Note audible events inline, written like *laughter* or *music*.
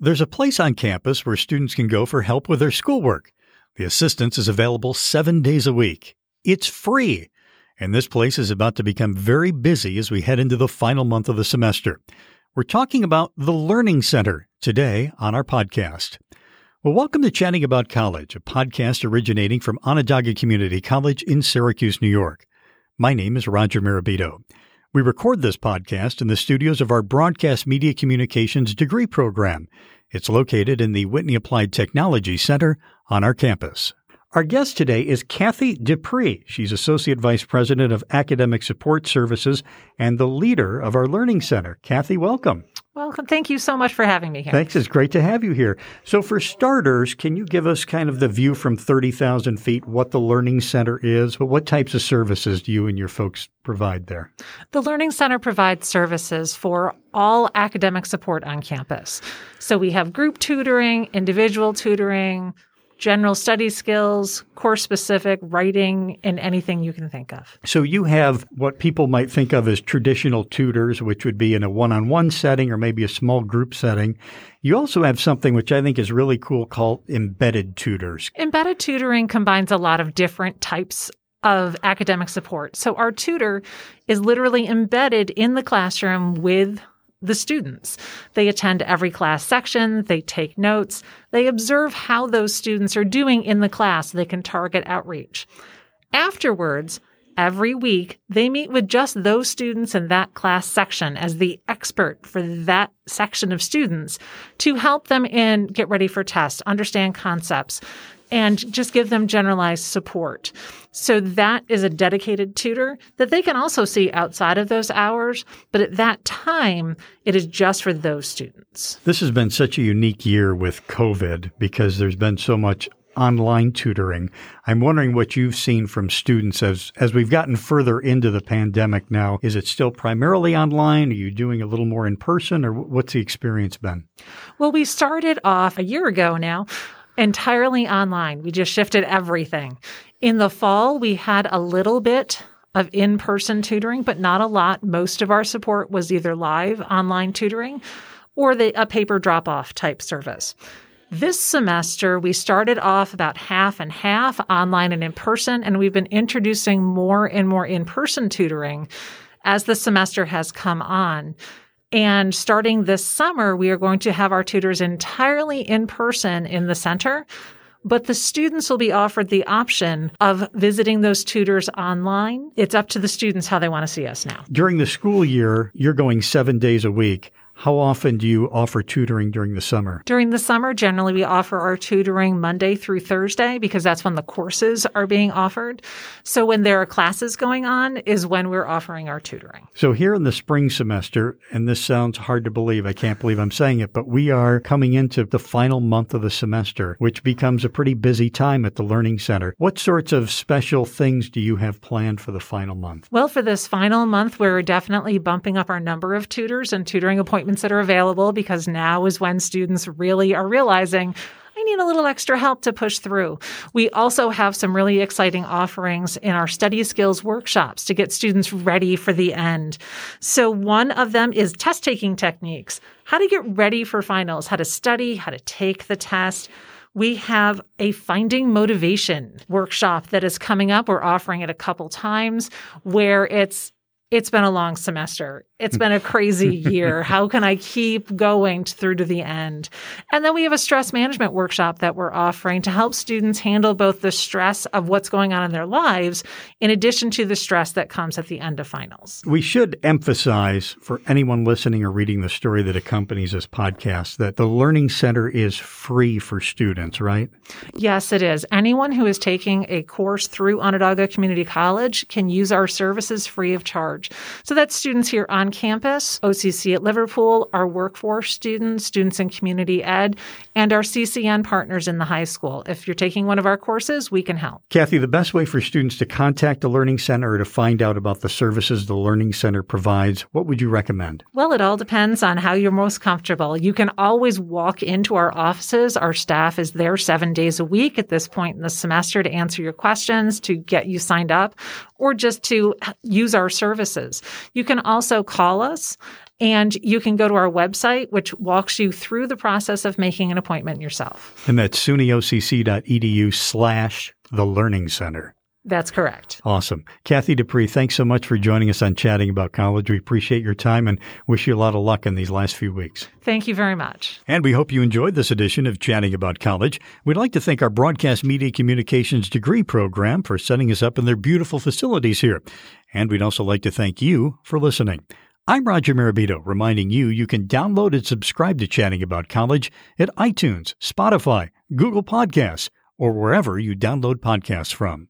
There's a place on campus where students can go for help with their schoolwork. The assistance is available seven days a week. It's free. And this place is about to become very busy as we head into the final month of the semester. We're talking about the Learning Center today on our podcast. Well, welcome to Chatting About College, a podcast originating from Onondaga Community College in Syracuse, New York. My name is Roger Mirabito. We record this podcast in the studios of our Broadcast Media Communications degree program. It's located in the Whitney Applied Technology Center on our campus. Our guest today is Kathy Dupree. She's Associate Vice President of Academic Support Services and the leader of our Learning Center. Kathy, welcome. Welcome. Thank you so much for having me here. Thanks. It's great to have you here. So, for starters, can you give us kind of the view from 30,000 feet what the Learning Center is? But what types of services do you and your folks provide there? The Learning Center provides services for all academic support on campus. So, we have group tutoring, individual tutoring, general study skills, course specific writing, and anything you can think of. So you have what people might think of as traditional tutors, which would be in a one on one setting or maybe a small group setting. You also have something which I think is really cool called embedded tutors. Embedded tutoring combines a lot of different types of academic support. So our tutor is literally embedded in the classroom with the students. They attend every class section, they take notes, they observe how those students are doing in the class they can target outreach. Afterwards, every week, they meet with just those students in that class section as the expert for that section of students to help them in get ready for tests, understand concepts, and just give them generalized support. So that is a dedicated tutor that they can also see outside of those hours, but at that time, it is just for those students. This has been such a unique year with COVID because there's been so much online tutoring. I'm wondering what you've seen from students as as we've gotten further into the pandemic now. Is it still primarily online? Are you doing a little more in person or what's the experience been? Well, we started off a year ago now entirely online. We just shifted everything. In the fall, we had a little bit of in person tutoring, but not a lot. Most of our support was either live online tutoring or the, a paper drop off type service. This semester, we started off about half and half online and in person, and we've been introducing more and more in person tutoring as the semester has come on. And starting this summer, we are going to have our tutors entirely in person in the center. But the students will be offered the option of visiting those tutors online. It's up to the students how they want to see us now. During the school year, you're going seven days a week. How often do you offer tutoring during the summer? During the summer, generally we offer our tutoring Monday through Thursday because that's when the courses are being offered. So when there are classes going on is when we're offering our tutoring. So here in the spring semester, and this sounds hard to believe, I can't believe I'm saying it, but we are coming into the final month of the semester, which becomes a pretty busy time at the Learning Center. What sorts of special things do you have planned for the final month? Well, for this final month, we're definitely bumping up our number of tutors and tutoring appointments that are available because now is when students really are realizing I need a little extra help to push through. We also have some really exciting offerings in our study skills workshops to get students ready for the end. So one of them is test taking techniques, how to get ready for finals, how to study, how to take the test. We have a finding motivation workshop that is coming up. We're offering it a couple times where it's it's been a long semester. It's been a crazy *laughs* year. How can I keep going through to the end? And then we have a stress management workshop that we're offering to help students handle both the stress of what's going on in their lives in addition to the stress that comes at the end of finals. We should emphasize for anyone listening or reading the story that accompanies this podcast that the Learning Center is free for students, right? Yes, it is. Anyone who is taking a course through Onondaga Community College can use our services free of charge. So that's students here on campus, OCC at Liverpool, our workforce students, students in community ed, and our CCN partners in the high school. If you're taking one of our courses, we can help. Kathy, the best way for students to contact the Learning Center or to find out about the services the Learning Center provides, what would you recommend? Well, it all depends on how you're most comfortable. You can always walk into our offices. Our staff is there seven days a week at this point in the semester to answer your questions, to get you signed up, or just to use our services. You can also call us And you can go to our website, which walks you through the process of making an appointment yourself. And that's sunyocc.edu slash the Learning Center. That's correct. Awesome. Kathy Dupree, thanks so much for joining us on Chatting About College. We appreciate your time and wish you a lot of luck in these last few weeks. Thank you very much. And we hope you enjoyed this edition of Chatting About College. We'd like to thank our Broadcast Media Communications degree program for setting us up in their beautiful facilities here. And we'd also like to thank you for listening. I'm Roger Mirabito, reminding you you can download and subscribe to Chatting About College at iTunes, Spotify, Google Podcasts, or wherever you download podcasts from.